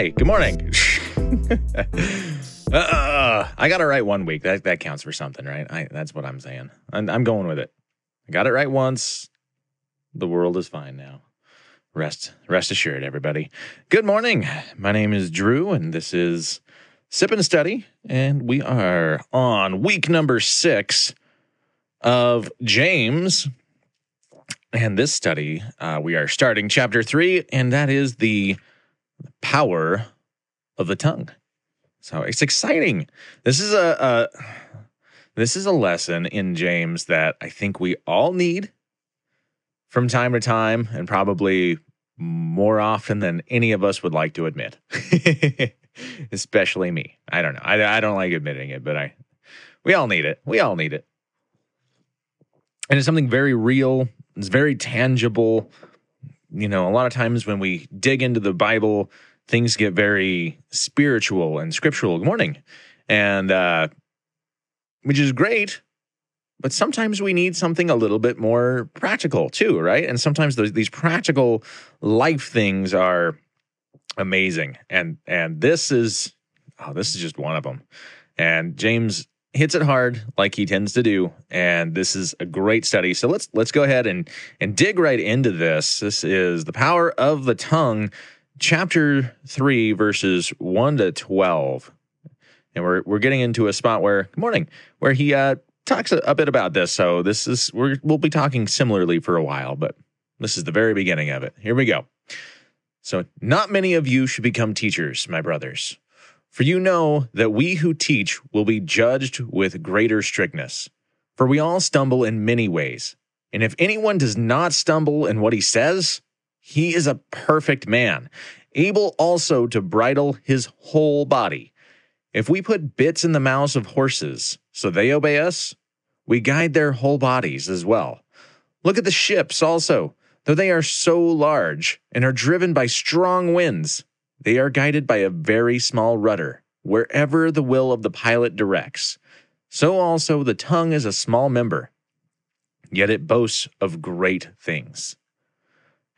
Hi, good morning. uh, I got it right one week. That that counts for something, right? I, that's what I'm saying. I'm, I'm going with it. I got it right once. The world is fine now. Rest rest assured, everybody. Good morning. My name is Drew, and this is Sip and Study, and we are on week number six of James. And this study, uh, we are starting chapter three, and that is the power of the tongue. So it's exciting. This is a, a this is a lesson in James that I think we all need from time to time, and probably more often than any of us would like to admit. Especially me. I don't know. I, I don't like admitting it, but I we all need it. We all need it. And it's something very real. It's very tangible. You know, a lot of times when we dig into the Bible, things get very spiritual and scriptural. Good morning. And uh which is great, but sometimes we need something a little bit more practical too, right? And sometimes those, these practical life things are amazing. And and this is oh, this is just one of them. And James hits it hard like he tends to do and this is a great study so let's let's go ahead and and dig right into this this is the power of the tongue chapter 3 verses 1 to 12 and we're we're getting into a spot where good morning where he uh talks a, a bit about this. So this is we're, we'll be talking similarly for a while but this is the very beginning of it. Here we go. So not many of you should become teachers my brothers. For you know that we who teach will be judged with greater strictness. For we all stumble in many ways. And if anyone does not stumble in what he says, he is a perfect man, able also to bridle his whole body. If we put bits in the mouths of horses so they obey us, we guide their whole bodies as well. Look at the ships also, though they are so large and are driven by strong winds they are guided by a very small rudder, wherever the will of the pilot directs. So also the tongue is a small member, yet it boasts of great things.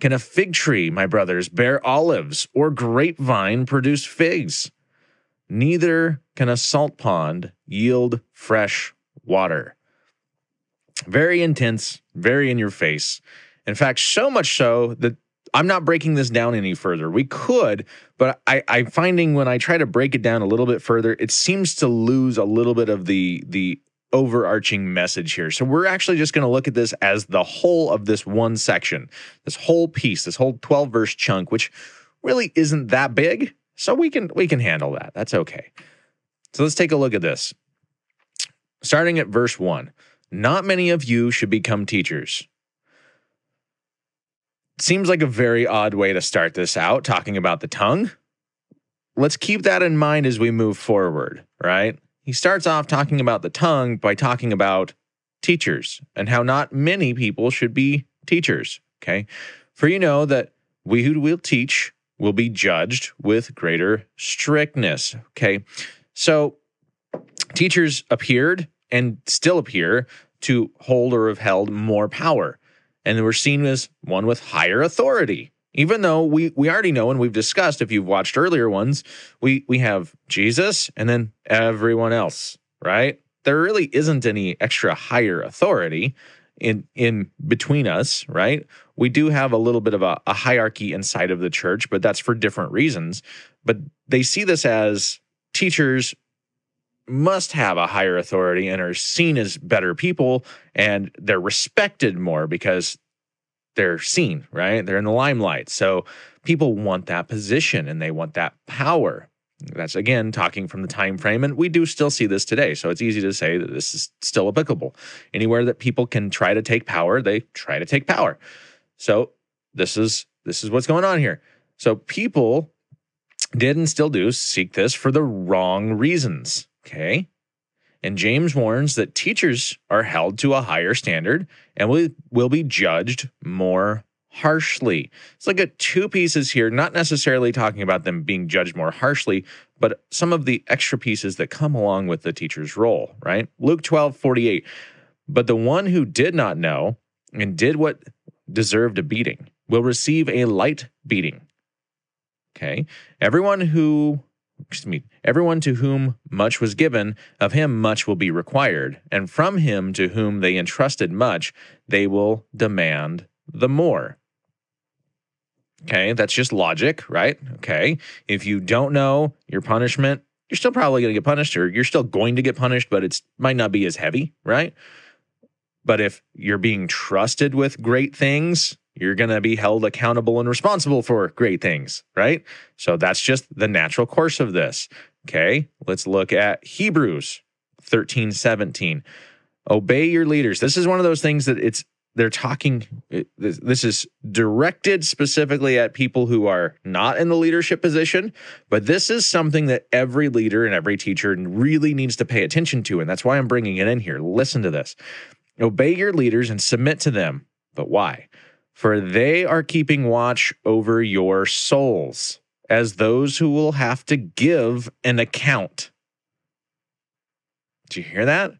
Can a fig tree, my brothers, bear olives, or grapevine produce figs? Neither can a salt pond yield fresh water. Very intense, very in your face. In fact, so much so that I'm not breaking this down any further. We could, but I, I'm finding when I try to break it down a little bit further, it seems to lose a little bit of the the overarching message here. So we're actually just going to look at this as the whole of this one section, this whole piece, this whole 12 verse chunk, which really isn't that big. So we can we can handle that. That's okay. So let's take a look at this. Starting at verse 1. Not many of you should become teachers seems like a very odd way to start this out, talking about the tongue. Let's keep that in mind as we move forward, right? He starts off talking about the tongue by talking about teachers and how not many people should be teachers, okay? For you know that we who will teach will be judged with greater strictness, okay? So teachers appeared and still appear to hold or have held more power and we're seen as one with higher authority. Even though we we already know and we've discussed if you've watched earlier ones, we we have Jesus and then everyone else, right? There really isn't any extra higher authority in in between us, right? We do have a little bit of a, a hierarchy inside of the church, but that's for different reasons. But they see this as teachers must have a higher authority and are seen as better people and they're respected more because they're seen, right? They're in the limelight. So people want that position and they want that power. That's again talking from the time frame, and we do still see this today. So it's easy to say that this is still applicable. Anywhere that people can try to take power, they try to take power. So this is this is what's going on here. So people did and still do seek this for the wrong reasons. Okay. And James warns that teachers are held to a higher standard and will, will be judged more harshly. It's like at two pieces here, not necessarily talking about them being judged more harshly, but some of the extra pieces that come along with the teacher's role, right? Luke 12, 48. But the one who did not know and did what deserved a beating will receive a light beating. Okay. Everyone who excuse me, everyone to whom much was given, of him much will be required, and from him to whom they entrusted much, they will demand the more. Okay, that's just logic, right? Okay. If you don't know your punishment, you're still probably going to get punished, or you're still going to get punished, but it might not be as heavy, right? But if you're being trusted with great things, you're going to be held accountable and responsible for great things, right? So that's just the natural course of this. Okay, let's look at Hebrews 13 17. Obey your leaders. This is one of those things that it's they're talking this is directed specifically at people who are not in the leadership position but this is something that every leader and every teacher really needs to pay attention to and that's why i'm bringing it in here listen to this obey your leaders and submit to them but why for they are keeping watch over your souls as those who will have to give an account did you hear that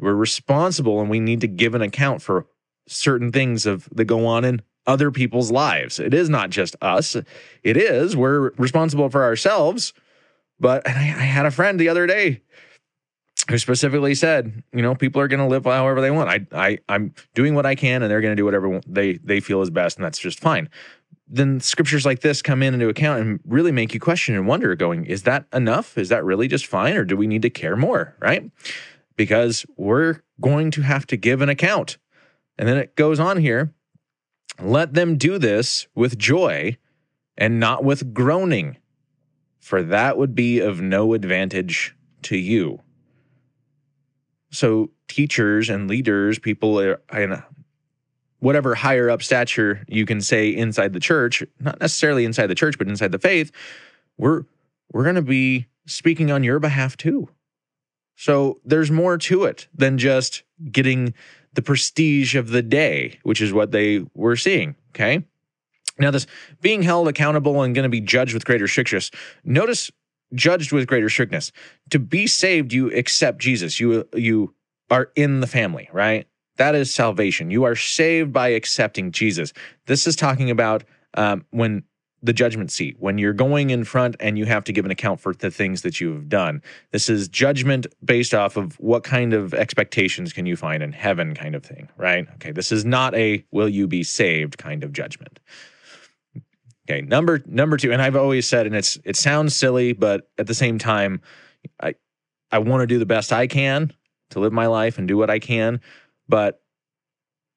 we're responsible and we need to give an account for certain things of that go on in other people's lives. It is not just us. It is we're responsible for ourselves. But I, I had a friend the other day who specifically said, you know, people are going to live however they want. I, I, I'm doing what I can, and they're going to do whatever they they feel is best, and that's just fine. Then scriptures like this come in into account and really make you question and wonder, going, is that enough? Is that really just fine, or do we need to care more? Right? because we're going to have to give an account. And then it goes on here let them do this with joy and not with groaning, for that would be of no advantage to you. So, teachers and leaders, people in whatever higher up stature you can say inside the church, not necessarily inside the church, but inside the faith, we're we're going to be speaking on your behalf too. So there's more to it than just getting the prestige of the day, which is what they were seeing. Okay. Now, this being held accountable and going to be judged with greater strictness. Notice judged with greater strictness. To be saved, you accept Jesus. You you are in the family, right? That is salvation. You are saved by accepting Jesus. This is talking about um, when the judgment seat when you're going in front and you have to give an account for the things that you've done. This is judgment based off of what kind of expectations can you find in heaven kind of thing, right? Okay, this is not a will you be saved kind of judgment. Okay, number number 2 and I've always said and it's it sounds silly but at the same time I I want to do the best I can to live my life and do what I can, but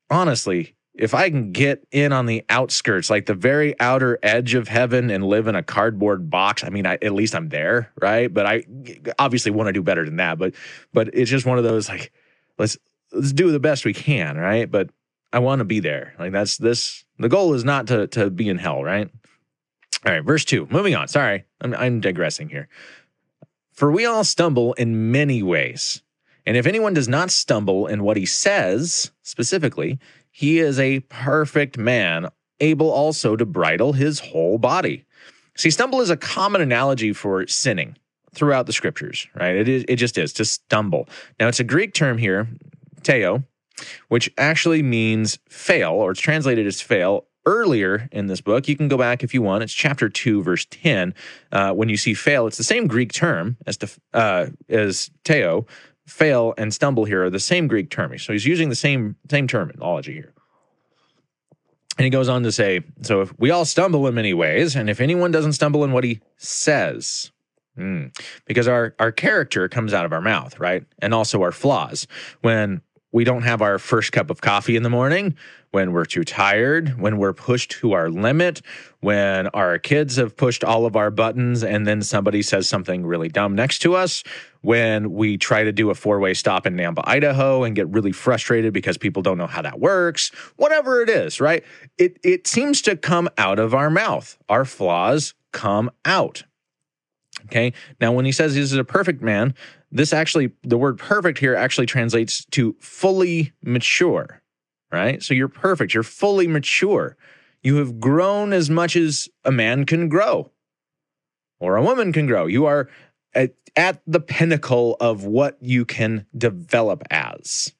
honestly, if I can get in on the outskirts, like the very outer edge of heaven and live in a cardboard box, I mean, I, at least I'm there, right? But I obviously want to do better than that. But but it's just one of those like let's let's do the best we can, right? But I want to be there. Like that's this. The goal is not to to be in hell, right? All right, verse two. Moving on. Sorry, I'm I'm digressing here. For we all stumble in many ways. And if anyone does not stumble in what he says specifically, he is a perfect man, able also to bridle his whole body. See, stumble is a common analogy for sinning throughout the scriptures, right? It is, it just is to stumble. Now, it's a Greek term here, teo, which actually means fail, or it's translated as fail. Earlier in this book, you can go back if you want. It's chapter two, verse ten. Uh, when you see fail, it's the same Greek term as to, uh, as teo, fail and stumble here are the same Greek term. So he's using the same same terminology here. And he goes on to say, so if we all stumble in many ways, and if anyone doesn't stumble in what he says, mm, because our our character comes out of our mouth, right? And also our flaws. When we don't have our first cup of coffee in the morning, when we're too tired, when we're pushed to our limit, when our kids have pushed all of our buttons and then somebody says something really dumb next to us, when we try to do a four way stop in Nampa, Idaho and get really frustrated because people don't know how that works, whatever it is, right? It, it seems to come out of our mouth. Our flaws come out. Okay. Now, when he says he's a perfect man, this actually, the word perfect here actually translates to fully mature, right? So you're perfect. You're fully mature. You have grown as much as a man can grow or a woman can grow. You are at, at the pinnacle of what you can develop as.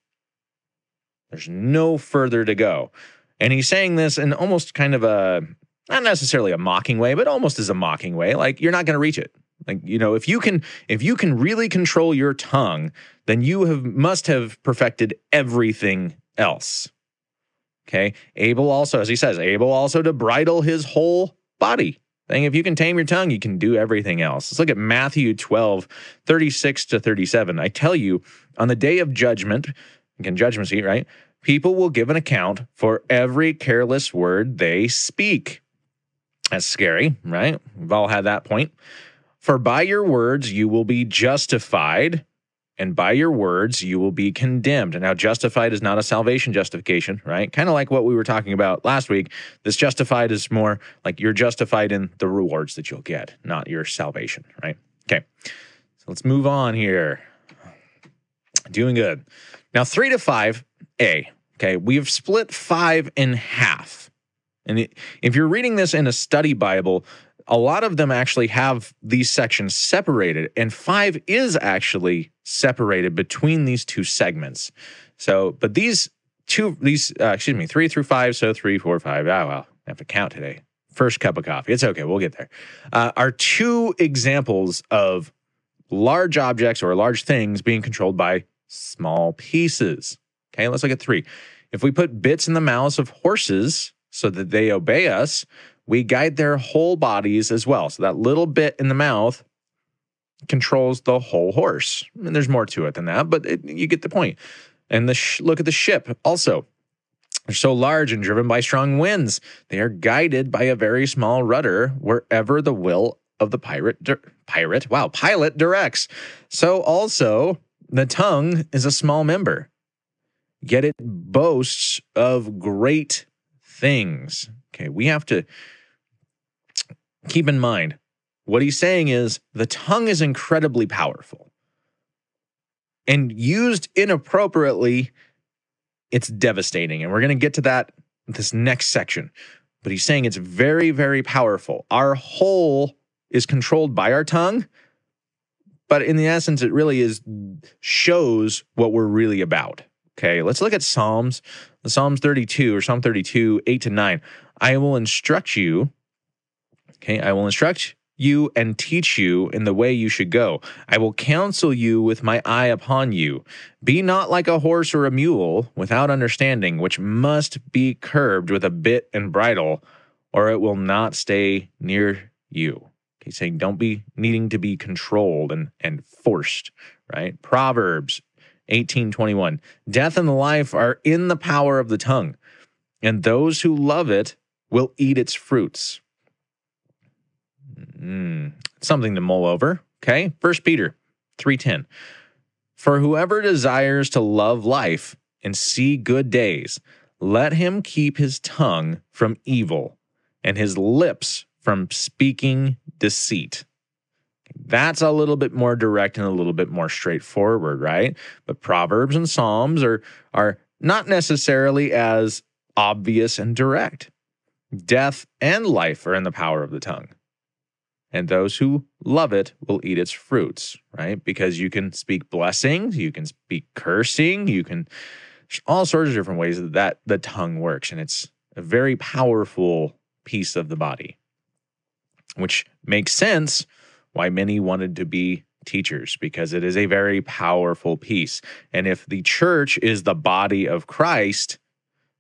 There's no further to go. And he's saying this in almost kind of a, not necessarily a mocking way, but almost as a mocking way. Like you're not going to reach it. Like, you know, if you can if you can really control your tongue, then you have must have perfected everything else. Okay. Able also, as he says, able also to bridle his whole body. Thing if you can tame your tongue, you can do everything else. Let's look at Matthew 12, 36 to 37. I tell you, on the day of judgment, again, judgment seat, right? People will give an account for every careless word they speak. That's scary, right? We've all had that point. For by your words you will be justified, and by your words you will be condemned. Now, justified is not a salvation justification, right? Kind of like what we were talking about last week. This justified is more like you're justified in the rewards that you'll get, not your salvation, right? Okay. So let's move on here. Doing good. Now, three to five, A. Okay. We've split five in half. And if you're reading this in a study Bible, a lot of them actually have these sections separated, and five is actually separated between these two segments. So, but these two, these, uh, excuse me, three through five, so three, four, five. Oh, well, I have to count today. First cup of coffee. It's okay. We'll get there. Uh, are two examples of large objects or large things being controlled by small pieces. Okay, let's look at three. If we put bits in the mouths of horses so that they obey us, we guide their whole bodies as well. So that little bit in the mouth controls the whole horse. And there's more to it than that, but it, you get the point. And the sh- look at the ship also. They're so large and driven by strong winds. They are guided by a very small rudder wherever the will of the pirate di- pirate wow pilot directs. So also the tongue is a small member, yet it boasts of great things. Okay, we have to keep in mind what he's saying is the tongue is incredibly powerful. And used inappropriately, it's devastating. And we're going to get to that this next section. But he's saying it's very, very powerful. Our whole is controlled by our tongue, but in the essence, it really is shows what we're really about. Okay, let's look at Psalms, Psalms 32 or Psalm 32, 8 to 9. I will instruct you. Okay, I will instruct you and teach you in the way you should go. I will counsel you with my eye upon you. Be not like a horse or a mule without understanding, which must be curbed with a bit and bridle, or it will not stay near you. Okay, saying don't be needing to be controlled and, and forced, right? Proverbs 1821. Death and life are in the power of the tongue, and those who love it will eat its fruits. Mm, something to mull over. Okay. First Peter 3:10. For whoever desires to love life and see good days, let him keep his tongue from evil and his lips from speaking deceit. That's a little bit more direct and a little bit more straightforward, right? But Proverbs and Psalms are are not necessarily as obvious and direct. Death and life are in the power of the tongue and those who love it will eat its fruits, right? Because you can speak blessings, you can speak cursing, you can all sorts of different ways that the tongue works, and it's a very powerful piece of the body, which makes sense why many wanted to be teachers because it is a very powerful piece. And if the church is the body of Christ,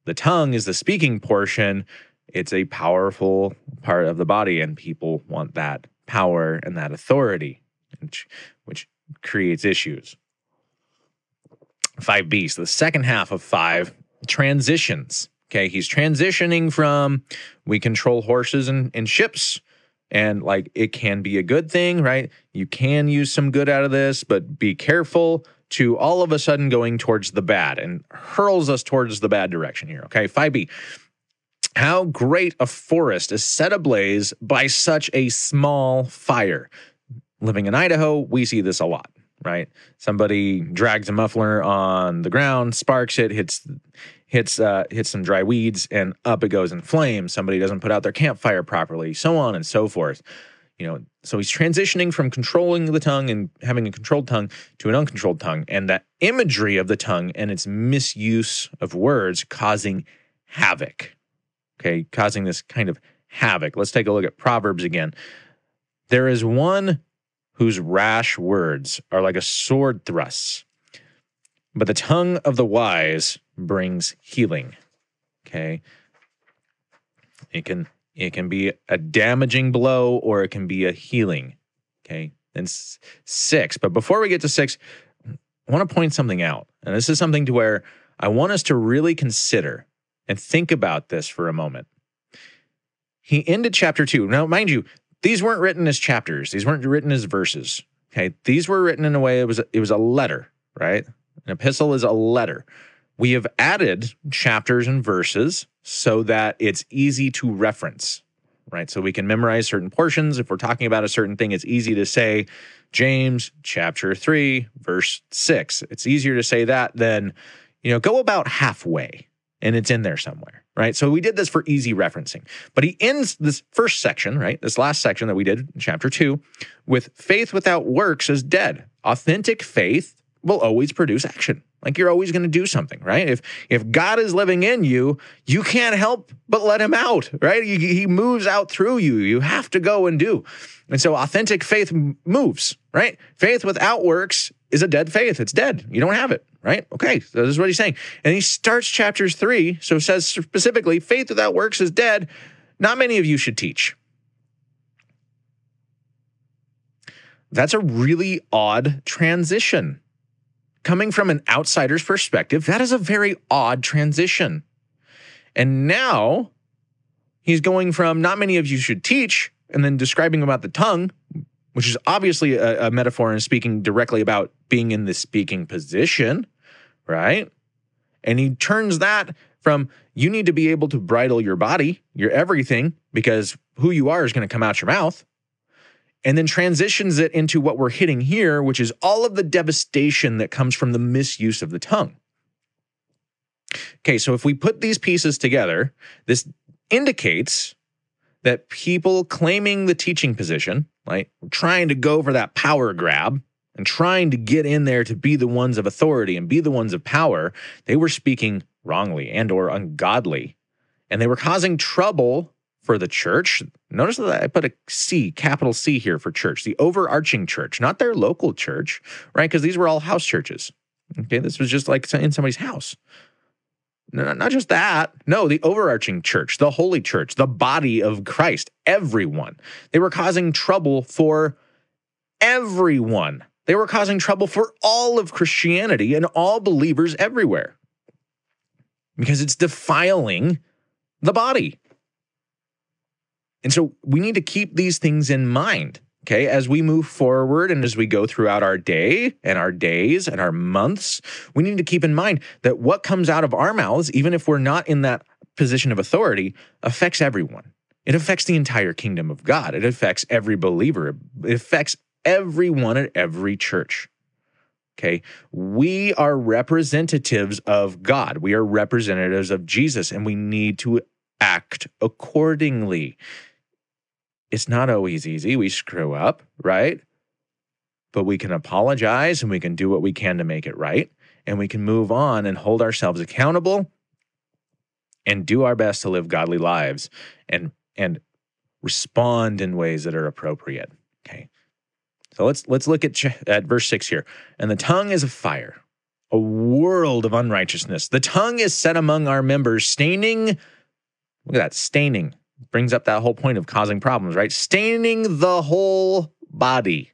the tongue is the speaking portion, it's a powerful part of the body, and people want that power and that authority, which, which creates issues. 5b, so the second half of 5 transitions. Okay, he's transitioning from we control horses and, and ships and like it can be a good thing, right? You can use some good out of this, but be careful to all of a sudden going towards the bad and hurls us towards the bad direction here. Okay, 5b. How great a forest is set ablaze by such a small fire. Living in Idaho, we see this a lot, right? Somebody drags a muffler on the ground, sparks it, hits hits uh, hits some dry weeds, and up it goes in flames. Somebody doesn't put out their campfire properly, so on and so forth. You know, so he's transitioning from controlling the tongue and having a controlled tongue to an uncontrolled tongue, and that imagery of the tongue and its misuse of words causing havoc. Okay, causing this kind of havoc. Let's take a look at Proverbs again. There is one whose rash words are like a sword thrust, but the tongue of the wise brings healing. Okay. It can it can be a damaging blow or it can be a healing. Okay. And six. But before we get to six, I want to point something out. And this is something to where I want us to really consider and think about this for a moment. He ended chapter two. Now, mind you, these weren't written as chapters. These weren't written as verses. Okay. These were written in a way it was it was a letter, right? An epistle is a letter. We have added chapters and verses so that it's easy to reference, right? So we can memorize certain portions. If we're talking about a certain thing, it's easy to say James chapter 3, verse 6. It's easier to say that than, you know, go about halfway and it's in there somewhere, right? So we did this for easy referencing. But he ends this first section, right? This last section that we did in chapter 2 with faith without works is dead. Authentic faith will always produce action. Like you're always going to do something, right? If if God is living in you, you can't help but let him out, right? He, he moves out through you. You have to go and do. And so authentic faith moves, right? Faith without works is a dead faith. It's dead. You don't have it, right? Okay, so this is what he's saying. And he starts chapters 3, so says specifically, faith without works is dead. Not many of you should teach. That's a really odd transition coming from an outsider's perspective, that is a very odd transition. And now he's going from not many of you should teach and then describing about the tongue, which is obviously a, a metaphor and speaking directly about being in the speaking position, right? And he turns that from you need to be able to bridle your body, your everything, because who you are is going to come out your mouth and then transitions it into what we're hitting here, which is all of the devastation that comes from the misuse of the tongue. Okay, so if we put these pieces together, this indicates that people claiming the teaching position, like trying to go for that power grab and trying to get in there to be the ones of authority and be the ones of power, they were speaking wrongly and or ungodly. And they were causing trouble for the church. Notice that I put a C, capital C here for church, the overarching church, not their local church, right? Because these were all house churches. Okay, this was just like in somebody's house. No, not just that. No, the overarching church, the holy church, the body of Christ, everyone. They were causing trouble for everyone. They were causing trouble for all of Christianity and all believers everywhere because it's defiling the body. And so we need to keep these things in mind. Okay, as we move forward and as we go throughout our day and our days and our months, we need to keep in mind that what comes out of our mouths, even if we're not in that position of authority, affects everyone. It affects the entire kingdom of God. It affects every believer. It affects everyone at every church. Okay. We are representatives of God. We are representatives of Jesus, and we need to act accordingly. It's not always easy. We screw up, right? But we can apologize and we can do what we can to make it right. And we can move on and hold ourselves accountable and do our best to live godly lives and and respond in ways that are appropriate. Okay. So let's let's look at at verse 6 here. And the tongue is a fire, a world of unrighteousness. The tongue is set among our members, staining Look at that, staining. Brings up that whole point of causing problems, right? Staining the whole body,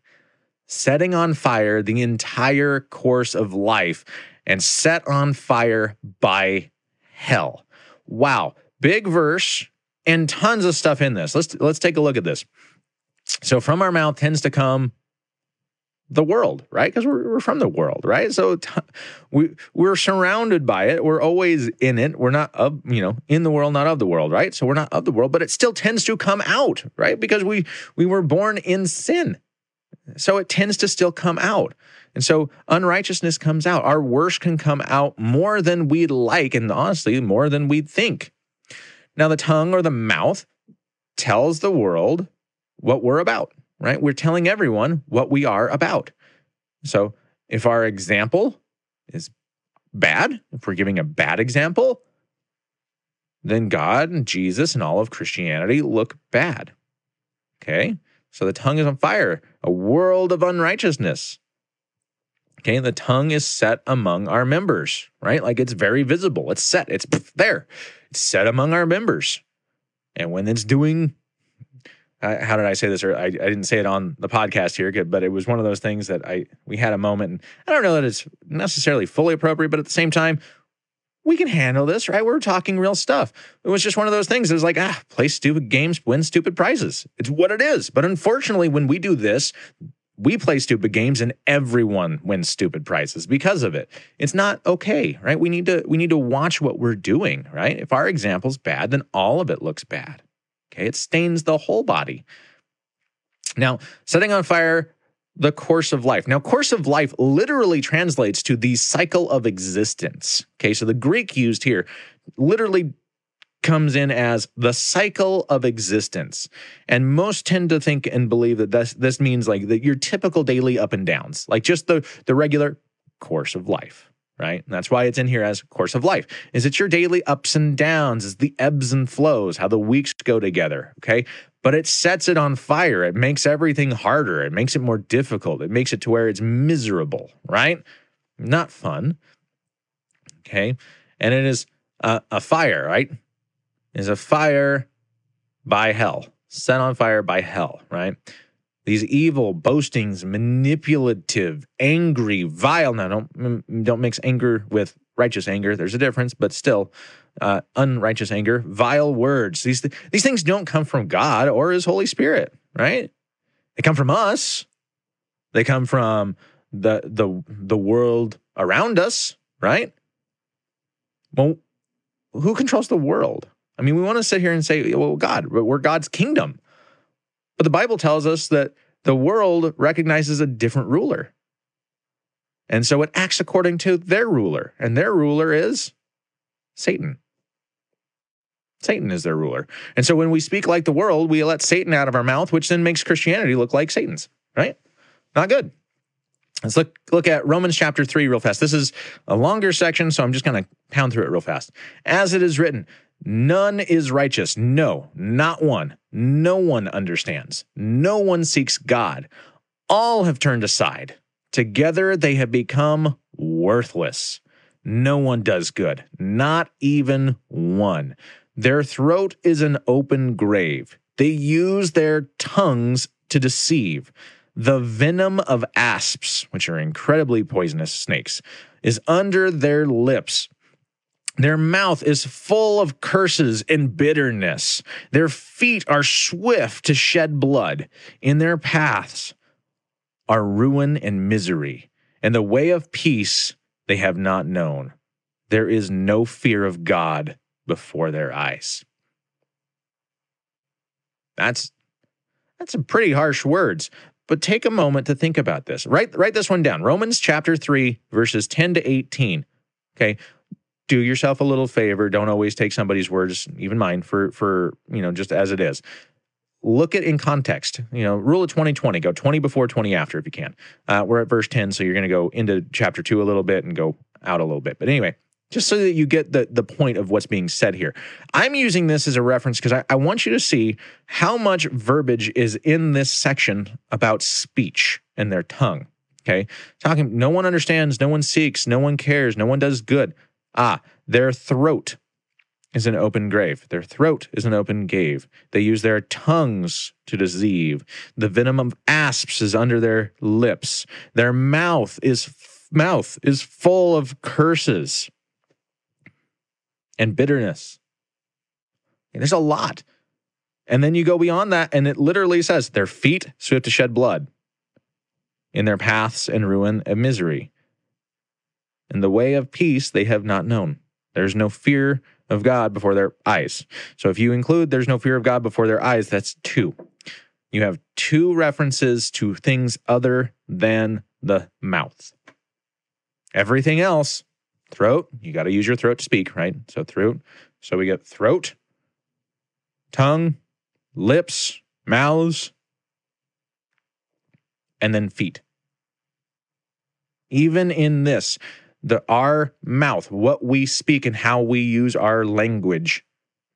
setting on fire the entire course of life, and set on fire by hell. Wow, big verse and tons of stuff in this. Let's let's take a look at this. So from our mouth tends to come the world, right? Because we're, we're from the world, right? So t- we we're surrounded by it. We're always in it. We're not of you know in the world, not of the world, right? So we're not of the world, but it still tends to come out, right? Because we we were born in sin, so it tends to still come out. And so unrighteousness comes out. Our worst can come out more than we'd like, and honestly, more than we'd think. Now, the tongue or the mouth tells the world what we're about right? We're telling everyone what we are about. So if our example is bad, if we're giving a bad example, then God and Jesus and all of Christianity look bad. Okay? So the tongue is on fire, a world of unrighteousness. Okay, the tongue is set among our members, right? Like it's very visible. It's set. It's there. It's set among our members. And when it's doing how did I say this? Or I, I, didn't say it on the podcast here, but it was one of those things that I we had a moment, and I don't know that it's necessarily fully appropriate, but at the same time, we can handle this, right? We're talking real stuff. It was just one of those things. It was like, ah, play stupid games, win stupid prizes. It's what it is. But unfortunately, when we do this, we play stupid games and everyone wins stupid prizes because of it. It's not okay, right? We need to we need to watch what we're doing, right? If our example's bad, then all of it looks bad. Okay, it stains the whole body. Now, setting on fire the course of life. Now, course of life literally translates to the cycle of existence. Okay, so the Greek used here literally comes in as the cycle of existence. And most tend to think and believe that this, this means like that your typical daily up and downs, like just the, the regular course of life right? And that's why it's in here as course of life. Is it your daily ups and downs, is the ebbs and flows, how the weeks go together, okay? But it sets it on fire. It makes everything harder. It makes it more difficult. It makes it to where it's miserable, right? Not fun. Okay? And it is a, a fire, right? It is a fire by hell, set on fire by hell, right? These evil boastings, manipulative, angry, vile. Now, don't don't mix anger with righteous anger. There's a difference, but still, uh, unrighteous anger, vile words. These th- these things don't come from God or His Holy Spirit, right? They come from us. They come from the the the world around us, right? Well, who controls the world? I mean, we want to sit here and say, well, God, we're God's kingdom. But the Bible tells us that the world recognizes a different ruler. And so it acts according to their ruler, and their ruler is Satan. Satan is their ruler. And so when we speak like the world, we let Satan out of our mouth, which then makes Christianity look like Satan's, right? Not good. Let's look look at Romans chapter 3 real fast. This is a longer section, so I'm just going to pound through it real fast. As it is written, None is righteous. No, not one. No one understands. No one seeks God. All have turned aside. Together they have become worthless. No one does good, not even one. Their throat is an open grave. They use their tongues to deceive. The venom of asps, which are incredibly poisonous snakes, is under their lips. Their mouth is full of curses and bitterness. Their feet are swift to shed blood. In their paths are ruin and misery, and the way of peace they have not known. There is no fear of God before their eyes. That's that's some pretty harsh words, but take a moment to think about this. Write write this one down. Romans chapter 3 verses 10 to 18. Okay? Do yourself a little favor. Don't always take somebody's words, even mine, for for you know just as it is. Look at in context. You know, rule of 2020, go 20 before, 20 after if you can. Uh, we're at verse 10, so you're going to go into chapter 2 a little bit and go out a little bit. But anyway, just so that you get the, the point of what's being said here. I'm using this as a reference because I, I want you to see how much verbiage is in this section about speech and their tongue. Okay. Talking, no one understands, no one seeks, no one cares, no one does good. Ah, their throat is an open grave. Their throat is an open cave. They use their tongues to deceive. The venom of asps is under their lips. Their mouth is mouth is full of curses and bitterness. And there's a lot. And then you go beyond that, and it literally says their feet swift to shed blood in their paths and ruin and misery. In the way of peace they have not known. There's no fear of God before their eyes. So if you include there's no fear of God before their eyes, that's two. You have two references to things other than the mouth. Everything else Throat, you got to use your throat to speak, right? So throat. So we get throat, tongue, lips, mouths, and then feet. Even in this, the our mouth, what we speak and how we use our language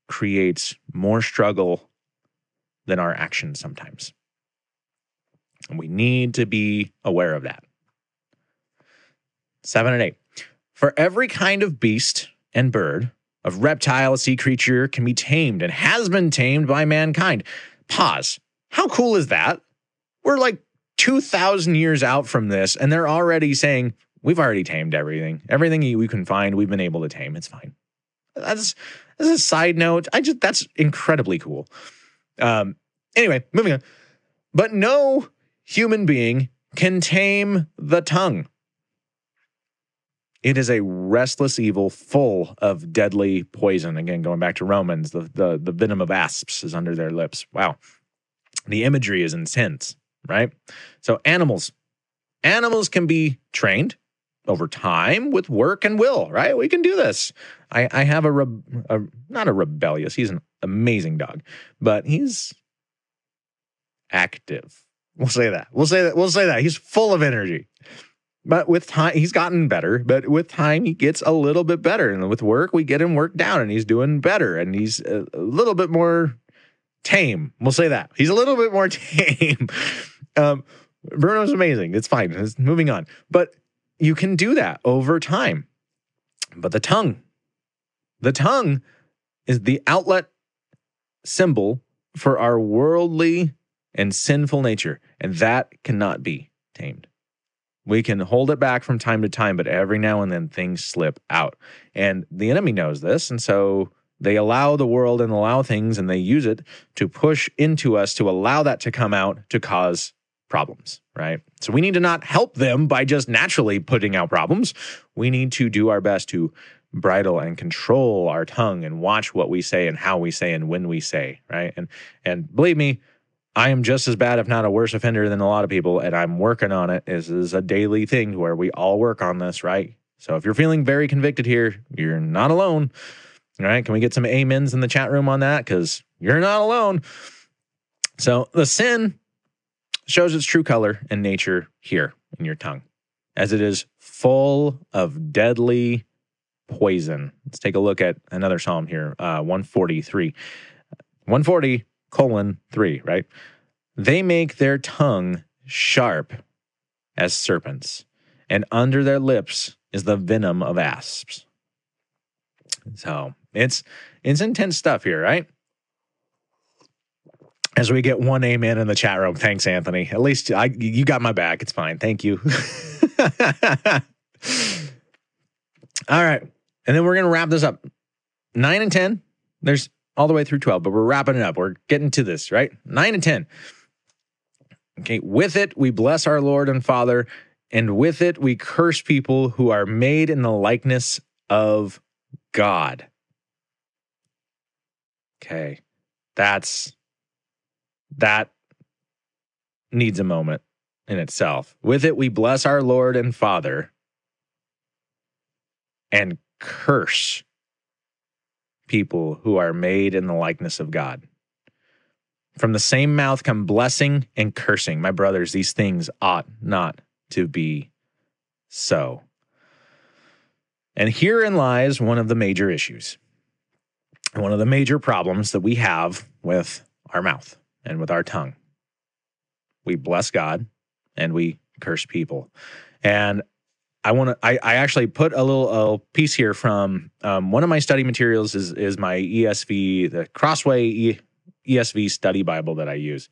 creates more struggle than our actions sometimes. And we need to be aware of that. Seven and eight. For every kind of beast and bird, of reptile, sea creature can be tamed and has been tamed by mankind. Pause. How cool is that? We're like 2,000 years out from this, and they're already saying, We've already tamed everything. Everything we can find, we've been able to tame. It's fine. That's, as a side note. I just, that's incredibly cool. Um, anyway, moving on. But no human being can tame the tongue. It is a restless evil full of deadly poison. Again, going back to Romans, the, the, the venom of asps is under their lips. Wow. The imagery is intense, right? So, animals. Animals can be trained over time with work and will, right? We can do this. I, I have a, re- a, not a rebellious, he's an amazing dog, but he's active. We'll say that. We'll say that. We'll say that. He's full of energy. But with time, he's gotten better. But with time, he gets a little bit better. And with work, we get him worked down and he's doing better. And he's a, a little bit more tame. We'll say that. He's a little bit more tame. um, Bruno's amazing. It's fine. It's moving on. But you can do that over time. But the tongue, the tongue is the outlet symbol for our worldly and sinful nature. And that cannot be tamed. We can hold it back from time to time, but every now and then things slip out. And the enemy knows this. And so they allow the world and allow things and they use it to push into us to allow that to come out to cause problems, right? So we need to not help them by just naturally putting out problems. We need to do our best to bridle and control our tongue and watch what we say and how we say and when we say, right? And and believe me, I am just as bad, if not a worse offender than a lot of people, and I'm working on it. This is a daily thing where we all work on this, right? So if you're feeling very convicted here, you're not alone. All right. Can we get some amens in the chat room on that? Because you're not alone. So the sin shows its true color and nature here in your tongue, as it is full of deadly poison. Let's take a look at another psalm here, uh, 143. 140 colon 3, right? They make their tongue sharp as serpents, and under their lips is the venom of asps. So it's it's intense stuff here, right? As we get one amen in the chat room. Thanks, Anthony. At least I you got my back. It's fine. Thank you. All right. And then we're gonna wrap this up. Nine and ten. There's all the way through 12, but we're wrapping it up. We're getting to this, right? 9 and 10. Okay, with it, we bless our Lord and Father, and with it, we curse people who are made in the likeness of God. Okay, that's that needs a moment in itself. With it, we bless our Lord and Father and curse people who are made in the likeness of God. From the same mouth come blessing and cursing. My brothers, these things ought not to be so. And herein lies one of the major issues, one of the major problems that we have with our mouth and with our tongue. We bless God and we curse people. And I want to. I, I actually put a little a piece here from um, one of my study materials is is my ESV the Crossway e, ESV study Bible that I use,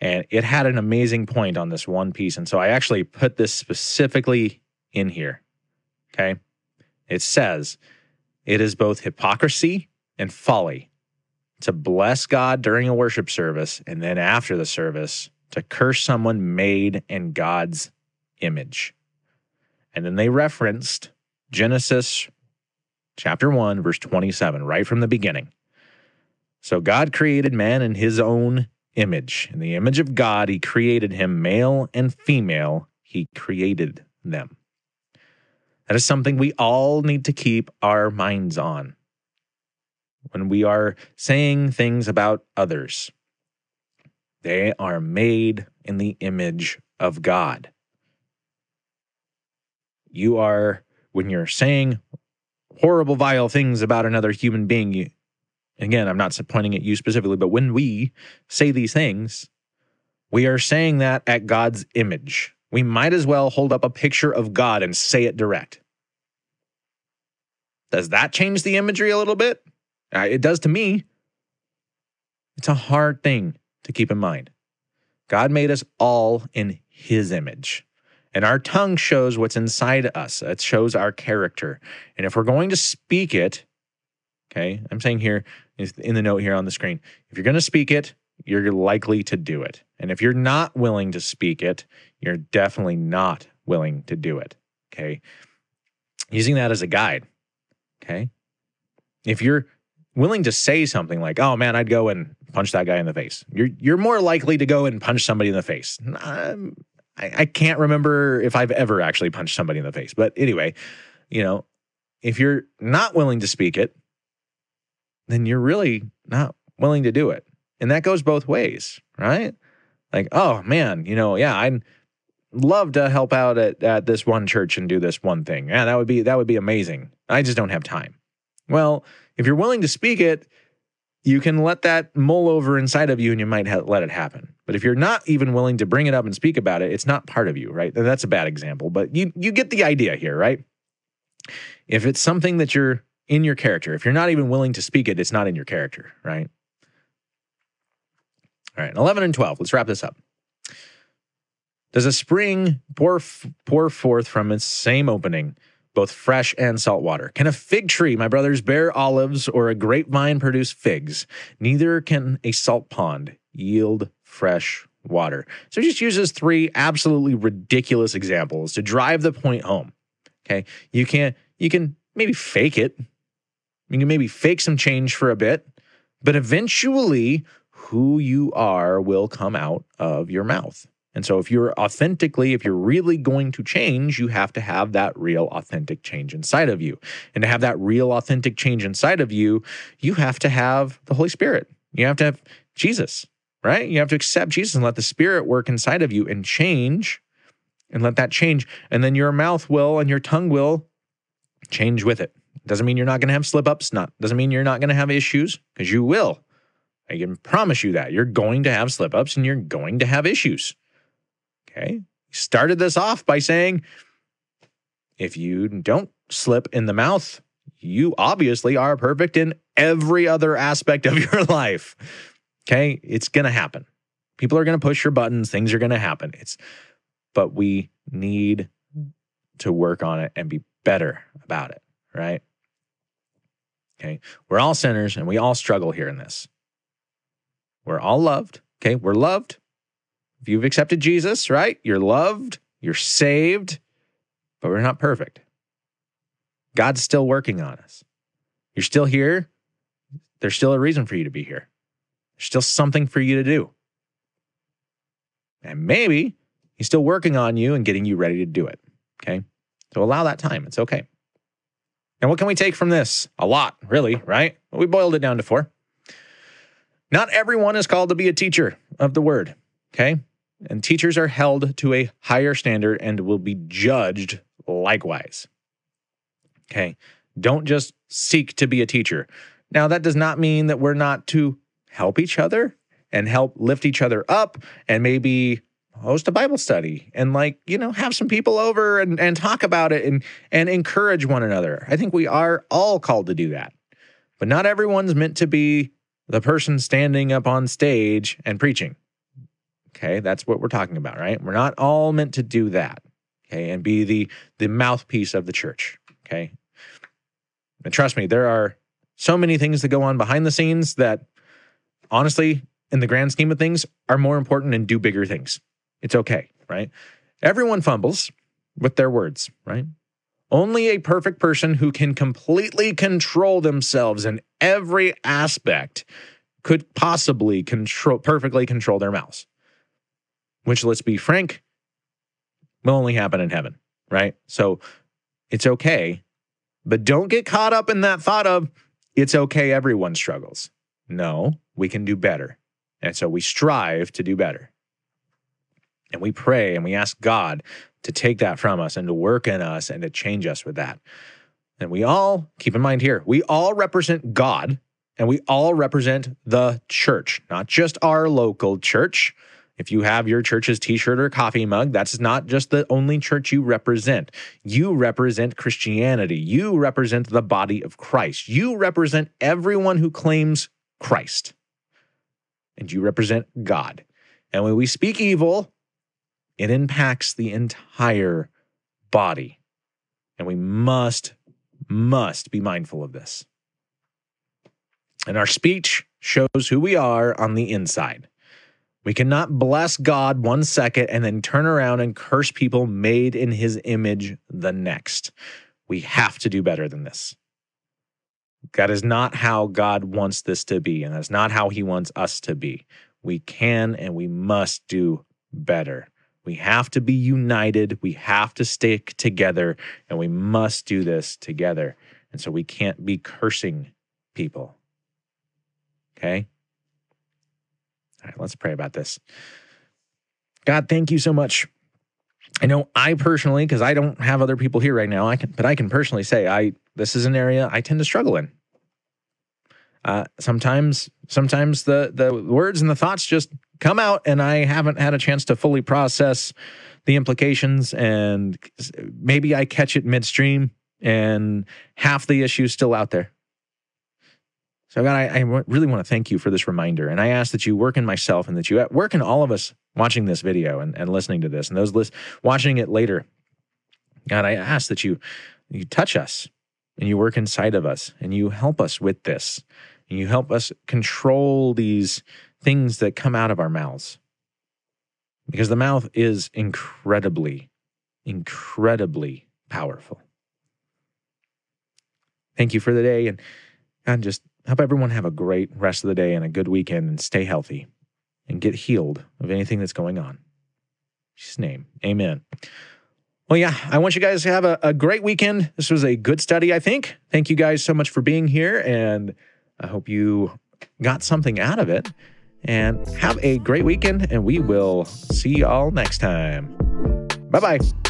and it had an amazing point on this one piece, and so I actually put this specifically in here. Okay, it says it is both hypocrisy and folly to bless God during a worship service and then after the service to curse someone made in God's image. And then they referenced Genesis chapter 1, verse 27, right from the beginning. So God created man in his own image. In the image of God, he created him male and female, he created them. That is something we all need to keep our minds on when we are saying things about others. They are made in the image of God. You are, when you're saying horrible, vile things about another human being, you, again, I'm not pointing at you specifically, but when we say these things, we are saying that at God's image. We might as well hold up a picture of God and say it direct. Does that change the imagery a little bit? Uh, it does to me. It's a hard thing to keep in mind. God made us all in his image. And our tongue shows what's inside us. It shows our character. And if we're going to speak it, okay, I'm saying here in the note here on the screen, if you're going to speak it, you're likely to do it. And if you're not willing to speak it, you're definitely not willing to do it. Okay. Using that as a guide. Okay. If you're willing to say something like, "Oh man, I'd go and punch that guy in the face," you're you're more likely to go and punch somebody in the face. Um, I, I can't remember if I've ever actually punched somebody in the face, but anyway, you know, if you're not willing to speak it, then you're really not willing to do it, and that goes both ways, right? Like, oh man, you know, yeah, I'd love to help out at, at this one church and do this one thing. Yeah, that would be that would be amazing. I just don't have time. Well, if you're willing to speak it, you can let that mull over inside of you and you might ha- let it happen. But if you're not even willing to bring it up and speak about it, it's not part of you, right? that's a bad example, but you you get the idea here, right? If it's something that you're in your character, if you're not even willing to speak it, it's not in your character, right? All right, 11 and 12. Let's wrap this up. Does a spring pour, pour forth from its same opening? Both fresh and salt water. Can a fig tree, my brothers, bear olives or a grapevine produce figs? Neither can a salt pond yield fresh water. So he just uses three absolutely ridiculous examples to drive the point home. Okay. You can you can maybe fake it. You can maybe fake some change for a bit, but eventually who you are will come out of your mouth. And so, if you're authentically, if you're really going to change, you have to have that real, authentic change inside of you. And to have that real, authentic change inside of you, you have to have the Holy Spirit. You have to have Jesus, right? You have to accept Jesus and let the Spirit work inside of you and change and let that change. And then your mouth will and your tongue will change with it. Doesn't mean you're not going to have slip ups. Not doesn't mean you're not going to have issues because you will. I can promise you that you're going to have slip ups and you're going to have issues. Okay. He started this off by saying, if you don't slip in the mouth, you obviously are perfect in every other aspect of your life. Okay. It's going to happen. People are going to push your buttons. Things are going to happen. It's, but we need to work on it and be better about it. Right. Okay. We're all sinners and we all struggle here in this. We're all loved. Okay. We're loved. If you've accepted Jesus, right? You're loved, you're saved, but we're not perfect. God's still working on us. You're still here. There's still a reason for you to be here. There's still something for you to do. And maybe he's still working on you and getting you ready to do it. Okay. So allow that time. It's okay. And what can we take from this? A lot, really, right? we boiled it down to four. Not everyone is called to be a teacher of the word. Okay. And teachers are held to a higher standard and will be judged likewise. Okay. Don't just seek to be a teacher. Now, that does not mean that we're not to help each other and help lift each other up and maybe host a Bible study and like, you know, have some people over and, and talk about it and and encourage one another. I think we are all called to do that. But not everyone's meant to be the person standing up on stage and preaching. Okay, that's what we're talking about, right? We're not all meant to do that. Okay, and be the the mouthpiece of the church. Okay. And trust me, there are so many things that go on behind the scenes that honestly, in the grand scheme of things, are more important and do bigger things. It's okay, right? Everyone fumbles with their words, right? Only a perfect person who can completely control themselves in every aspect could possibly control perfectly control their mouths. Which let's be frank, will only happen in heaven, right? So it's okay, but don't get caught up in that thought of it's okay everyone struggles. No, we can do better. And so we strive to do better. And we pray and we ask God to take that from us and to work in us and to change us with that. And we all, keep in mind here, we all represent God and we all represent the church, not just our local church. If you have your church's t shirt or coffee mug, that's not just the only church you represent. You represent Christianity. You represent the body of Christ. You represent everyone who claims Christ. And you represent God. And when we speak evil, it impacts the entire body. And we must, must be mindful of this. And our speech shows who we are on the inside. We cannot bless God one second and then turn around and curse people made in his image the next. We have to do better than this. That is not how God wants this to be, and that's not how he wants us to be. We can and we must do better. We have to be united. We have to stick together, and we must do this together. And so we can't be cursing people. Okay? All right, let's pray about this. God, thank you so much. I know I personally, because I don't have other people here right now, I can, but I can personally say I this is an area I tend to struggle in. Uh, sometimes, sometimes the the words and the thoughts just come out, and I haven't had a chance to fully process the implications, and maybe I catch it midstream, and half the issue is still out there. So, God, I, I really want to thank you for this reminder. And I ask that you work in myself and that you work in all of us watching this video and, and listening to this and those list, watching it later. God, I ask that you, you touch us and you work inside of us and you help us with this. And you help us control these things that come out of our mouths. Because the mouth is incredibly, incredibly powerful. Thank you for the day. And God, just Help everyone have a great rest of the day and a good weekend and stay healthy and get healed of anything that's going on. In Jesus' name, amen. Well, yeah, I want you guys to have a, a great weekend. This was a good study, I think. Thank you guys so much for being here, and I hope you got something out of it. And have a great weekend, and we will see y'all next time. Bye bye.